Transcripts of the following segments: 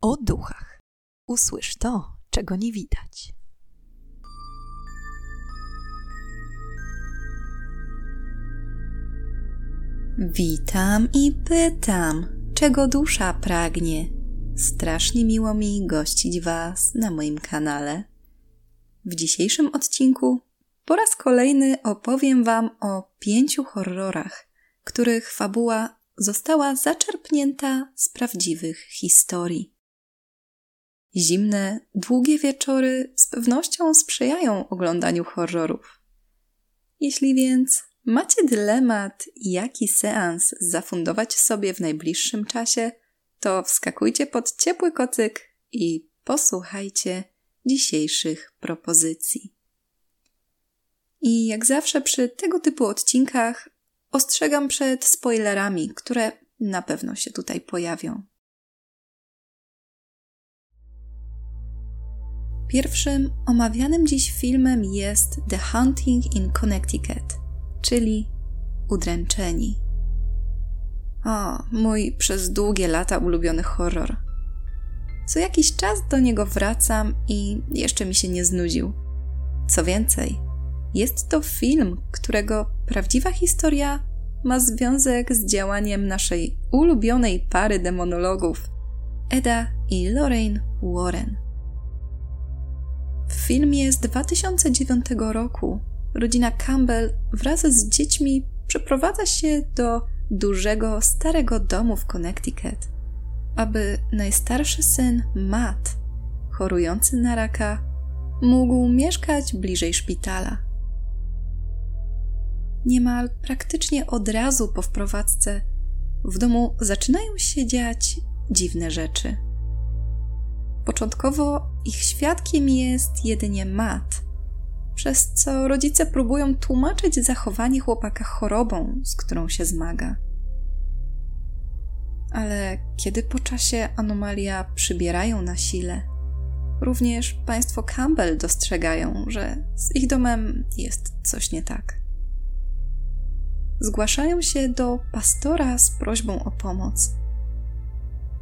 o duchach. Usłysz to, czego nie widać. Witam i pytam, czego dusza pragnie. Strasznie miło mi gościć Was na moim kanale. W dzisiejszym odcinku po raz kolejny opowiem Wam o pięciu horrorach, których fabuła została zaczerpnięta z prawdziwych historii. Zimne, długie wieczory z pewnością sprzyjają oglądaniu horrorów. Jeśli więc macie dylemat, jaki seans zafundować sobie w najbliższym czasie, to wskakujcie pod ciepły kocyk i posłuchajcie dzisiejszych propozycji. I jak zawsze przy tego typu odcinkach ostrzegam przed spoilerami, które na pewno się tutaj pojawią. Pierwszym omawianym dziś filmem jest The Hunting in Connecticut, czyli Udręczeni. O, mój przez długie lata ulubiony horror. Co jakiś czas do niego wracam i jeszcze mi się nie znudził. Co więcej, jest to film, którego prawdziwa historia ma związek z działaniem naszej ulubionej pary demonologów Eda i Lorraine Warren. Filmie z 2009 roku rodzina Campbell wraz z dziećmi przeprowadza się do dużego, starego domu w Connecticut, aby najstarszy syn Matt, chorujący na raka, mógł mieszkać bliżej szpitala. Niemal praktycznie od razu po wprowadzce w domu zaczynają się dziać dziwne rzeczy. Początkowo ich świadkiem jest jedynie Matt, przez co rodzice próbują tłumaczyć zachowanie chłopaka chorobą, z którą się zmaga. Ale kiedy po czasie anomalia przybierają na sile, również państwo Campbell dostrzegają, że z ich domem jest coś nie tak. Zgłaszają się do pastora z prośbą o pomoc.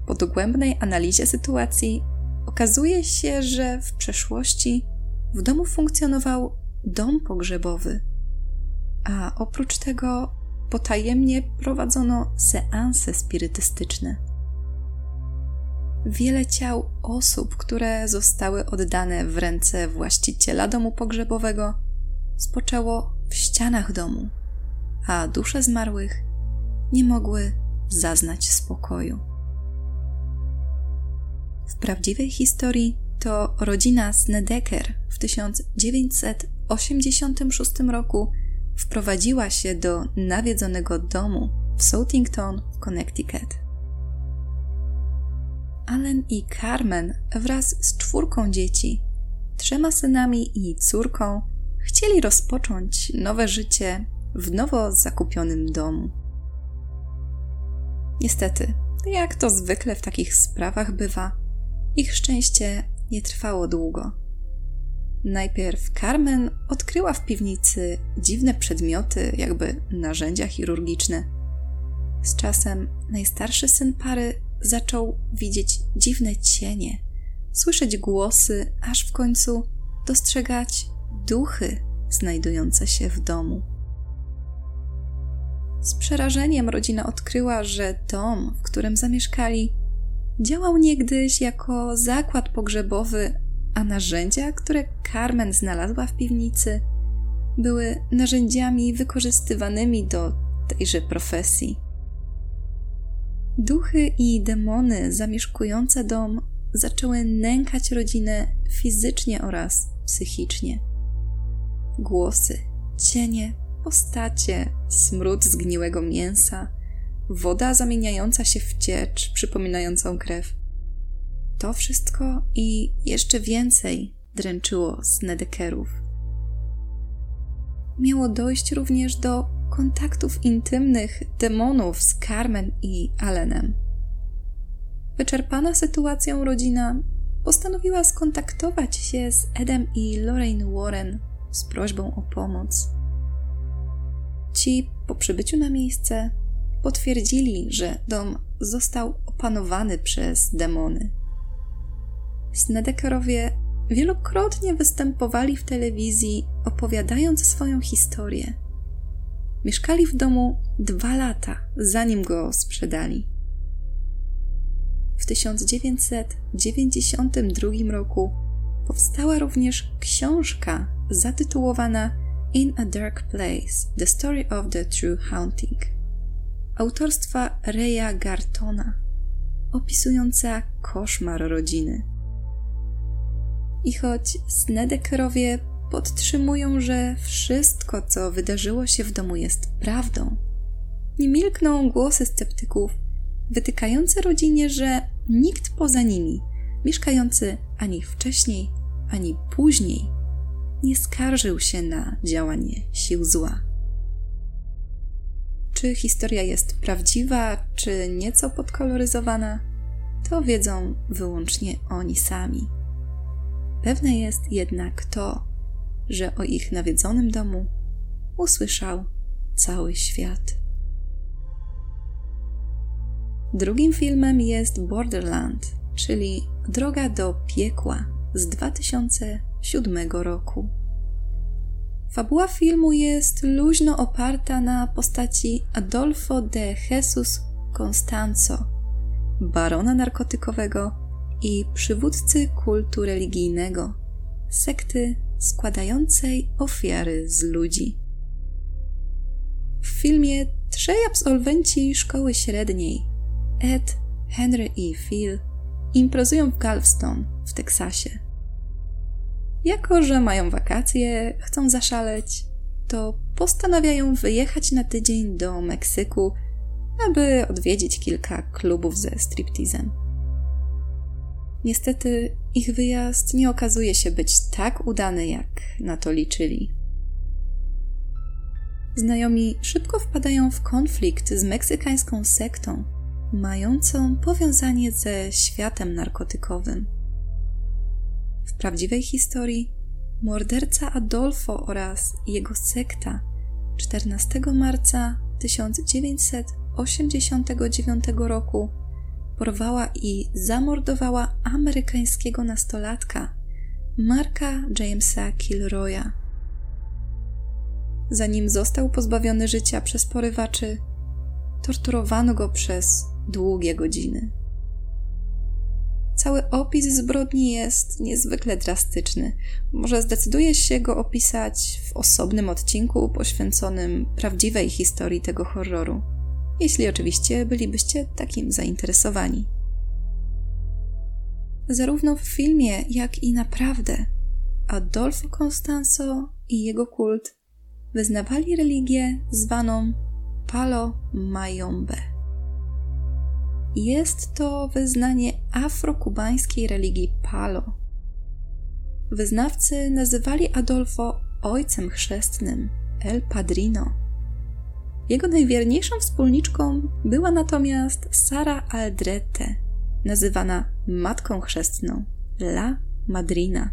Po dogłębnej analizie sytuacji okazuje się, że w przeszłości w domu funkcjonował dom pogrzebowy, a oprócz tego potajemnie prowadzono seanse spirytystyczne. Wiele ciał osób, które zostały oddane w ręce właściciela domu pogrzebowego, spoczęło w ścianach domu, a dusze zmarłych nie mogły zaznać spokoju. Prawdziwej historii to rodzina Snedeker w 1986 roku wprowadziła się do nawiedzonego domu w Southington w Connecticut. Allen i Carmen wraz z czwórką dzieci, trzema synami i córką chcieli rozpocząć nowe życie w nowo zakupionym domu. Niestety, jak to zwykle w takich sprawach bywa, ich szczęście nie trwało długo. Najpierw Carmen odkryła w piwnicy dziwne przedmioty, jakby narzędzia chirurgiczne. Z czasem najstarszy syn pary zaczął widzieć dziwne cienie, słyszeć głosy, aż w końcu dostrzegać duchy znajdujące się w domu. Z przerażeniem rodzina odkryła, że dom, w którym zamieszkali, działał niegdyś jako zakład pogrzebowy, a narzędzia, które Carmen znalazła w piwnicy, były narzędziami wykorzystywanymi do tejże profesji. Duchy i demony zamieszkujące dom zaczęły nękać rodzinę fizycznie oraz psychicznie. Głosy, cienie, postacie, smród zgniłego mięsa, woda zamieniająca się w ciecz przypominającą krew. To wszystko i jeszcze więcej dręczyło Snedekerów. Miało dojść również do kontaktów intymnych demonów z Carmen i Allenem. Wyczerpana sytuacją rodzina postanowiła skontaktować się z Edem i Lorraine Warren z prośbą o pomoc. Ci po przybyciu na miejsce potwierdzili, że dom został opanowany przez demony Snedekerowie wielokrotnie występowali w telewizji, opowiadając swoją historię. Mieszkali w domu dwa lata, zanim go sprzedali. W 1992 roku powstała również książka zatytułowana In a Dark Place The Story of the True Haunting autorstwa Reya Gartona, opisująca koszmar rodziny. I choć Snedekerowie podtrzymują, że wszystko, co wydarzyło się w domu, jest prawdą, nie milkną głosy sceptyków wytykające rodzinie, że nikt poza nimi, mieszkający ani wcześniej, ani później, nie skarżył się na działanie sił zła. Czy historia jest prawdziwa, czy nieco podkoloryzowana, to wiedzą wyłącznie oni sami. Pewne jest jednak to, że o ich nawiedzonym domu usłyszał cały świat. Drugim filmem jest Borderland, czyli Droga do piekła z 2007 roku. Fabuła filmu jest luźno oparta na postaci Adolfo de Jesus Constanzo, barona narkotykowego i przywódcy kultu religijnego, sekty składającej ofiary z ludzi. W filmie trzej absolwenci szkoły średniej, Ed, Henry i Phil, imprezują w Galveston w Teksasie. Jako, że mają wakacje, chcą zaszaleć, to postanawiają wyjechać na tydzień do Meksyku, aby odwiedzić kilka klubów ze striptizem. Niestety, ich wyjazd nie okazuje się być tak udany, jak na to liczyli. Znajomi szybko wpadają w konflikt z meksykańską sektą, mającą powiązanie ze światem narkotykowym. W prawdziwej historii morderca Adolfo oraz jego sekta 14 marca 1989 roku porwała i zamordowała amerykańskiego nastolatka Marka Jamesa Kilroya. Zanim został pozbawiony życia przez porywaczy, torturowano go przez długie godziny. Cały opis zbrodni jest niezwykle drastyczny. Może zdecyduje się go opisać w osobnym odcinku poświęconym prawdziwej historii tego horroru, jeśli oczywiście bylibyście takim zainteresowani. Zarówno w filmie, jak i naprawdę Adolfo Constanzo i jego kult wyznawali religię zwaną Palo Mayombe. Jest to wyznanie afrokubańskiej religii Palo. Wyznawcy nazywali Adolfo ojcem chrzestnym, El Padrino. Jego najwierniejszą wspólniczką była natomiast Sara Aldrete, nazywana matką chrzestną, La Madrina.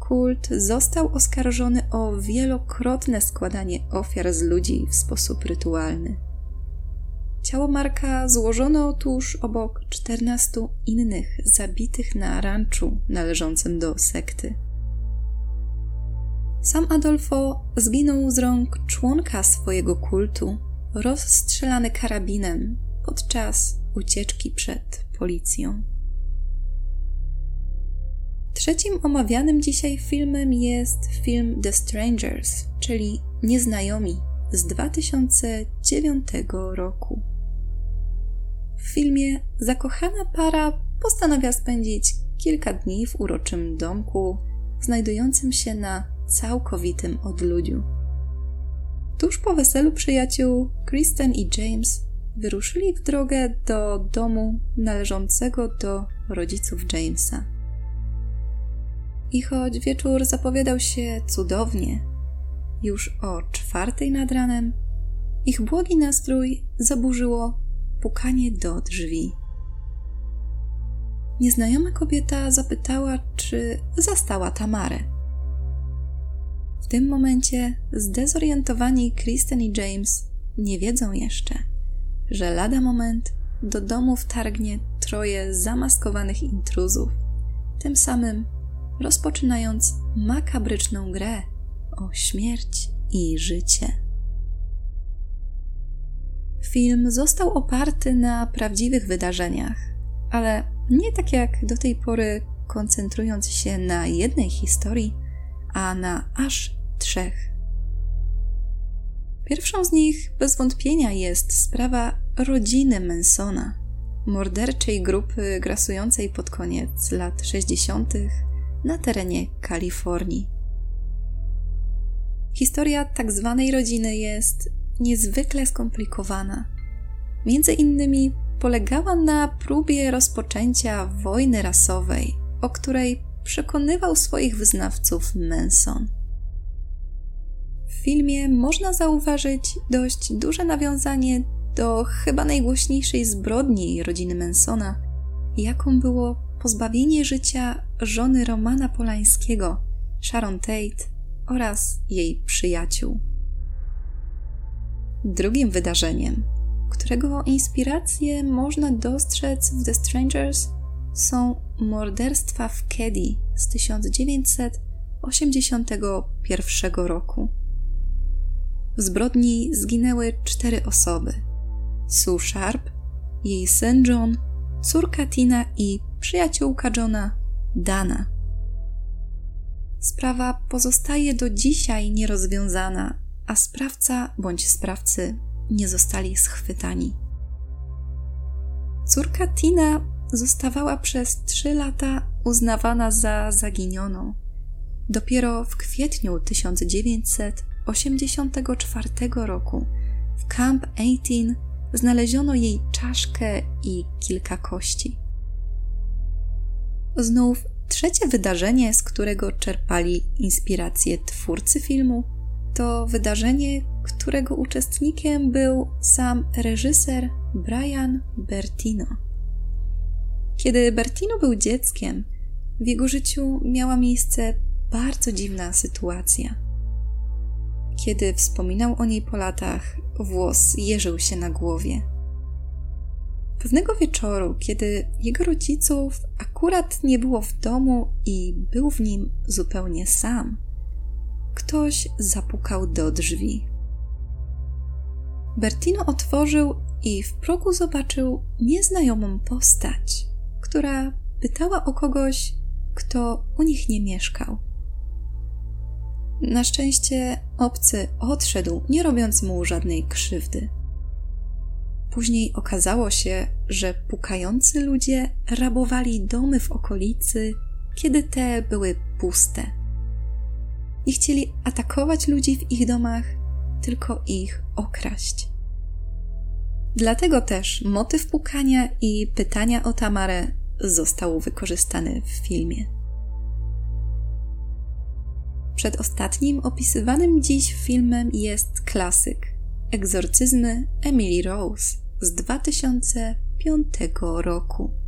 Kult został oskarżony o wielokrotne składanie ofiar z ludzi w sposób rytualny. Ciało Marka złożono tuż obok czternastu innych zabitych na ranczu należącym do sekty. Sam Adolfo zginął z rąk członka swojego kultu, rozstrzelany karabinem podczas ucieczki przed policją. Trzecim omawianym dzisiaj filmem jest film The Strangers, czyli Nieznajomi z 2009 roku. W filmie zakochana para postanawia spędzić kilka dni w uroczym domku, znajdującym się na całkowitym odludziu. Tuż po weselu przyjaciół, Kristen i James wyruszyli w drogę do domu należącego do rodziców Jamesa. I choć wieczór zapowiadał się cudownie, już o czwartej nad ranem ich błogi nastrój zaburzyło pukanie do drzwi. Nieznajoma kobieta zapytała, czy zastała Tamarę. W tym momencie zdezorientowani Kristen i James nie wiedzą jeszcze, że lada moment do domu wtargnie nastroje zamaskowanych intruzów, tym samym rozpoczynając makabryczną grę o śmierć i życie. Film został oparty na prawdziwych wydarzeniach, ale nie tak jak do tej pory koncentrując się na jednej historii, a na aż trzech. Pierwszą z nich bez wątpienia jest sprawa rodziny Mansona, morderczej grupy grasującej pod koniec lat 60. na terenie Kalifornii. Historia tak zwanej rodziny jest niezwykle skomplikowana. Między innymi polegała na próbie rozpoczęcia wojny rasowej, o której przekonywał swoich wyznawców Manson. W filmie można zauważyć dość duże nawiązanie do chyba najgłośniejszej zbrodni rodziny Mansona, jaką było pozbawienie życia żony Romana Polańskiego, Sharon Tate oraz jej przyjaciół. Drugim wydarzeniem, którego inspirację można dostrzec w The Strangers, są morderstwa w Keddy z 1981 roku. W zbrodni zginęły cztery osoby: Sue Sharp, jej syn John, córka Tina i przyjaciółka Johna, Dana. Sprawa pozostaje do dzisiaj nierozwiązana, a sprawca bądź sprawcy nie zostali schwytani. Córka Tina zostawała przez trzy lata uznawana za zaginioną. Dopiero w kwietniu 1984 roku w Camp 18 znaleziono jej czaszkę i kilka kości. Znów trzecie wydarzenie, z którego czerpali inspirację twórcy filmu, to wydarzenie, którego uczestnikiem był sam reżyser Brian Bertino. Kiedy Bertino był dzieckiem, w jego życiu miała miejsce bardzo dziwna sytuacja. Kiedy wspominał o niej po latach, włos jeżył się na głowie. Pewnego wieczoru, kiedy jego rodziców akurat nie było w domu i był w nim zupełnie sam, ktoś zapukał do drzwi. Bertino otworzył i w progu zobaczył nieznajomą postać, która pytała o kogoś, kto u nich nie mieszkał. Na szczęście obcy odszedł, nie robiąc mu żadnej krzywdy. Później okazało się, że pukający ludzie rabowali domy w okolicy, kiedy te były puste. Nie chcieli atakować ludzi w ich domach, tylko ich okraść. Dlatego też motyw pukania i pytania o Tamarę został wykorzystany w filmie. Przedostatnim opisywanym dziś filmem jest klasyk Egzorcyzmy Emily Rose z 2005 roku.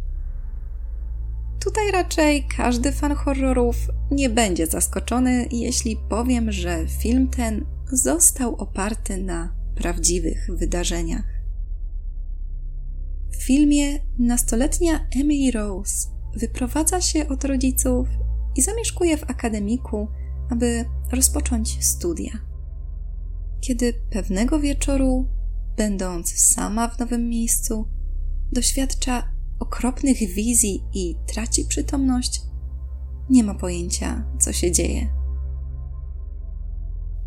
Tutaj raczej każdy fan horrorów nie będzie zaskoczony, jeśli powiem, że film ten został oparty na prawdziwych wydarzeniach. W filmie nastoletnia Emily Rose wyprowadza się od rodziców i zamieszkuje w akademiku, aby rozpocząć studia. Kiedy pewnego wieczoru, będąc sama w nowym miejscu, doświadcza okropnych wizji i traci przytomność, nie ma pojęcia, co się dzieje.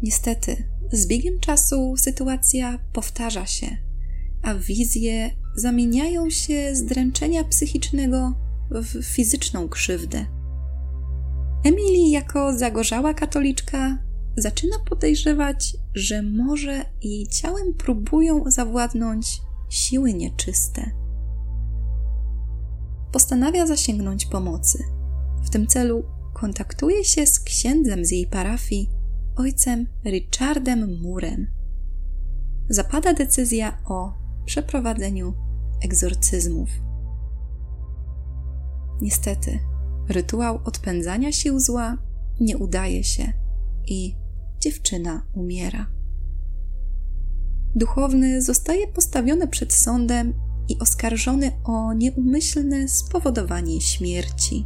Niestety, z biegiem czasu sytuacja powtarza się, a wizje zamieniają się z dręczenia psychicznego w fizyczną krzywdę. Emily, jako zagorzała katoliczka, zaczyna podejrzewać, że może jej ciałem próbują zawładnąć siły nieczyste. Postanawia zasięgnąć pomocy. W tym celu kontaktuje się z księdzem z jej parafii, ojcem Richardem Murem. Zapada decyzja o przeprowadzeniu egzorcyzmów. Niestety, rytuał odpędzania sił zła nie udaje się i dziewczyna umiera. Duchowny zostaje postawiony przed sądem i oskarżony o nieumyślne spowodowanie śmierci.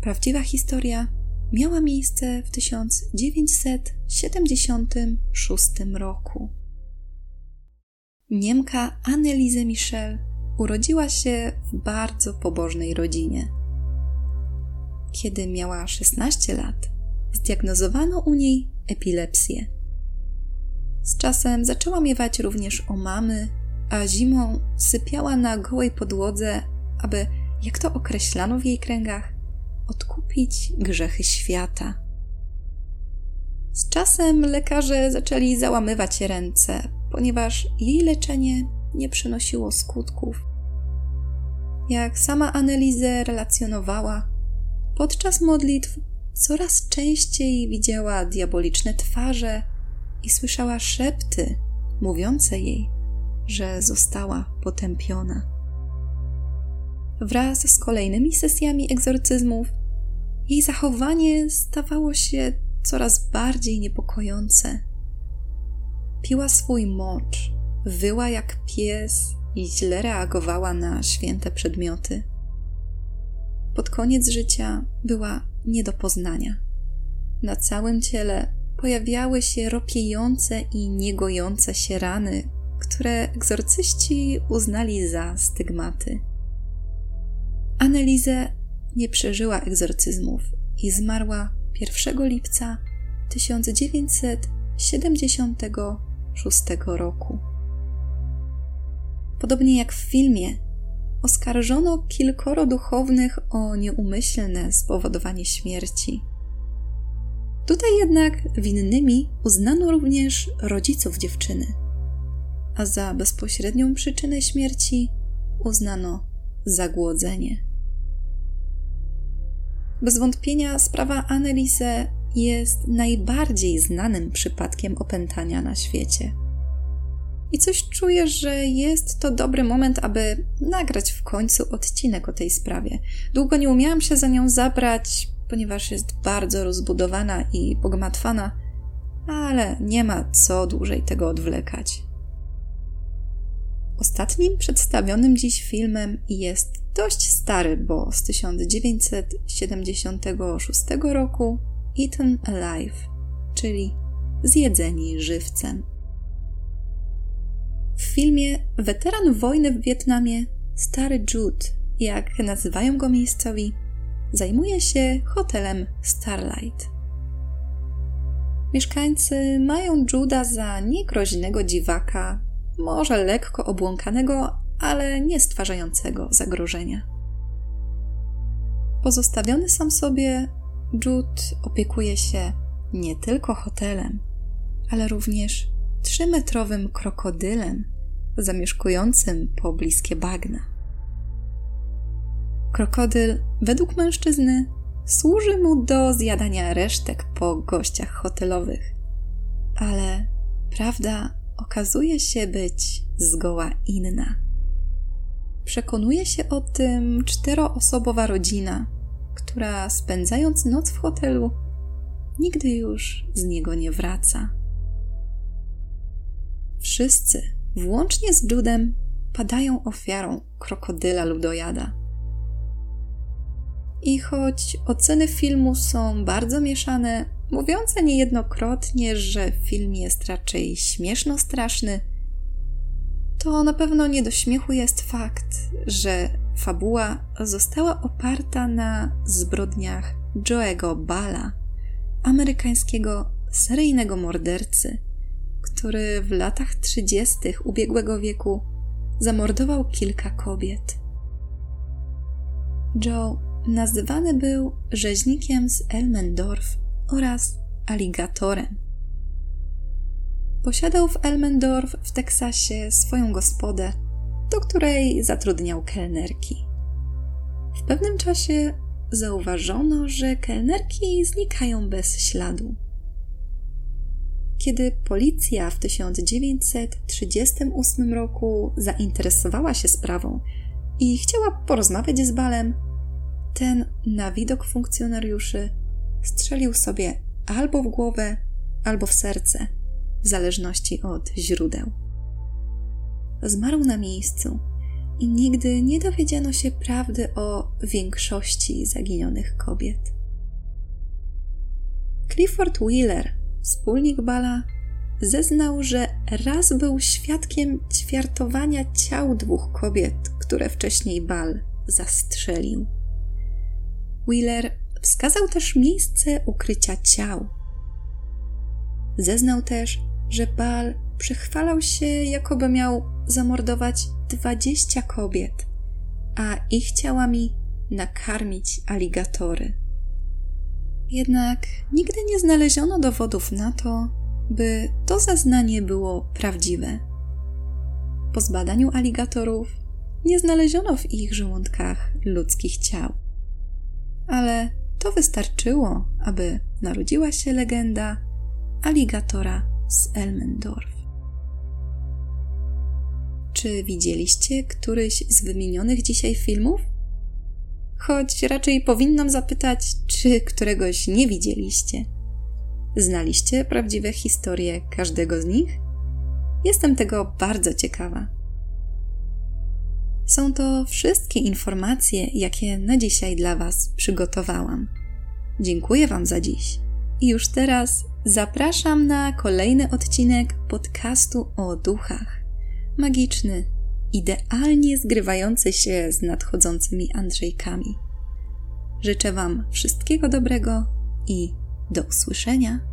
Prawdziwa historia miała miejsce w 1976 roku. Niemka Anneliese Michel urodziła się w bardzo pobożnej rodzinie. Kiedy miała 16 lat, zdiagnozowano u niej epilepsję. Z czasem zaczęła miewać również omamy, a zimą sypiała na gołej podłodze, aby, jak to określano w jej kręgach, odkupić grzechy świata. Z czasem lekarze zaczęli załamywać ręce, ponieważ jej leczenie nie przynosiło skutków. Jak sama Annelize relacjonowała, podczas modlitw coraz częściej widziała diaboliczne twarze i słyszała szepty mówiące jej, że została potępiona. Wraz z kolejnymi sesjami egzorcyzmów, jej zachowanie stawało się coraz bardziej niepokojące. Piła swój mocz, wyła jak pies i źle reagowała na święte przedmioty. Pod koniec życia była nie do poznania. Na całym ciele pojawiały się ropiejące i niegojące się rany, które egzorcyści uznali za stygmaty. Annelize nie przeżyła egzorcyzmów i zmarła 1 lipca 1976 roku. Podobnie jak w filmie, oskarżono kilkoro duchownych o nieumyślne spowodowanie śmierci. Tutaj jednak winnymi uznano również rodziców dziewczyny, a za bezpośrednią przyczynę śmierci uznano zagłodzenie. Bez wątpienia sprawa Annelise jest najbardziej znanym przypadkiem opętania na świecie. I coś czuję, że jest to dobry moment, aby nagrać w końcu odcinek o tej sprawie. Długo nie umiałam się za nią zabrać, ponieważ jest bardzo rozbudowana i pogmatwana, ale nie ma co dłużej tego odwlekać. Ostatnim przedstawionym dziś filmem jest dość stary, bo z 1976 roku Eaten Alive, czyli Zjedzeni żywcem. W filmie weteran wojny w Wietnamie, stary Jude, jak nazywają go miejscowi, zajmuje się hotelem Starlight. Mieszkańcy mają Juda za niegroźnego dziwaka, może lekko obłąkanego, ale nie stwarzającego zagrożenia. Pozostawiony sam sobie, Jude opiekuje się nie tylko hotelem, ale również trzymetrowym krokodylem zamieszkującym pobliskie bagna. Krokodyl, według mężczyzny, służy mu do zjadania resztek po gościach hotelowych, ale prawda okazuje się być zgoła inna. Przekonuje się o tym czteroosobowa rodzina, która spędzając noc w hotelu, nigdy już z niego nie wraca. Wszyscy, włącznie z Judem, padają ofiarą krokodyla ludojada. I choć oceny filmu są bardzo mieszane, mówiące niejednokrotnie, że film jest raczej śmieszno-straszny, to na pewno nie do śmiechu jest fakt, że fabuła została oparta na zbrodniach Joe'ego Bala, amerykańskiego seryjnego mordercy, który w latach 30. ubiegłego wieku zamordował kilka kobiet. Joe nazywany był rzeźnikiem z Elmendorf oraz aligatorem. Posiadał w Elmendorf w Teksasie swoją gospodę, do której zatrudniał kelnerki. W pewnym czasie zauważono, że kelnerki znikają bez śladu. Kiedy policja w 1938 roku zainteresowała się sprawą i chciała porozmawiać z Balem, ten na widok funkcjonariuszy strzelił sobie albo w głowę, albo w serce, w zależności od źródeł. zmarł na miejscu i nigdy nie dowiedziano się prawdy o większości zaginionych kobiet. Clifford Wheeler, wspólnik Bala, zeznał, że raz był świadkiem ćwiartowania ciał dwóch kobiet, które wcześniej Bal zastrzelił. Wheeler wskazał też miejsce ukrycia ciał. Zeznał też, że Bal przechwalał się, jakoby miał zamordować dwadzieścia kobiet, a ich ciałami nakarmić aligatory. Jednak nigdy nie znaleziono dowodów na to, by to zeznanie było prawdziwe. Po zbadaniu aligatorów nie znaleziono w ich żołądkach ludzkich ciał. Ale to wystarczyło, aby narodziła się legenda aligatora z Elmendorf. Czy widzieliście któryś z wymienionych dzisiaj filmów? Choć raczej powinnam zapytać, czy któregoś nie widzieliście. Znaliście prawdziwe historie każdego z nich? Jestem tego bardzo ciekawa. Są to wszystkie informacje, jakie na dzisiaj dla Was przygotowałam. Dziękuję Wam za dziś. I już teraz zapraszam na kolejny odcinek podcastu o duchach. Magiczny, idealnie zgrywający się z nadchodzącymi Andrzejkami. Życzę Wam wszystkiego dobrego i do usłyszenia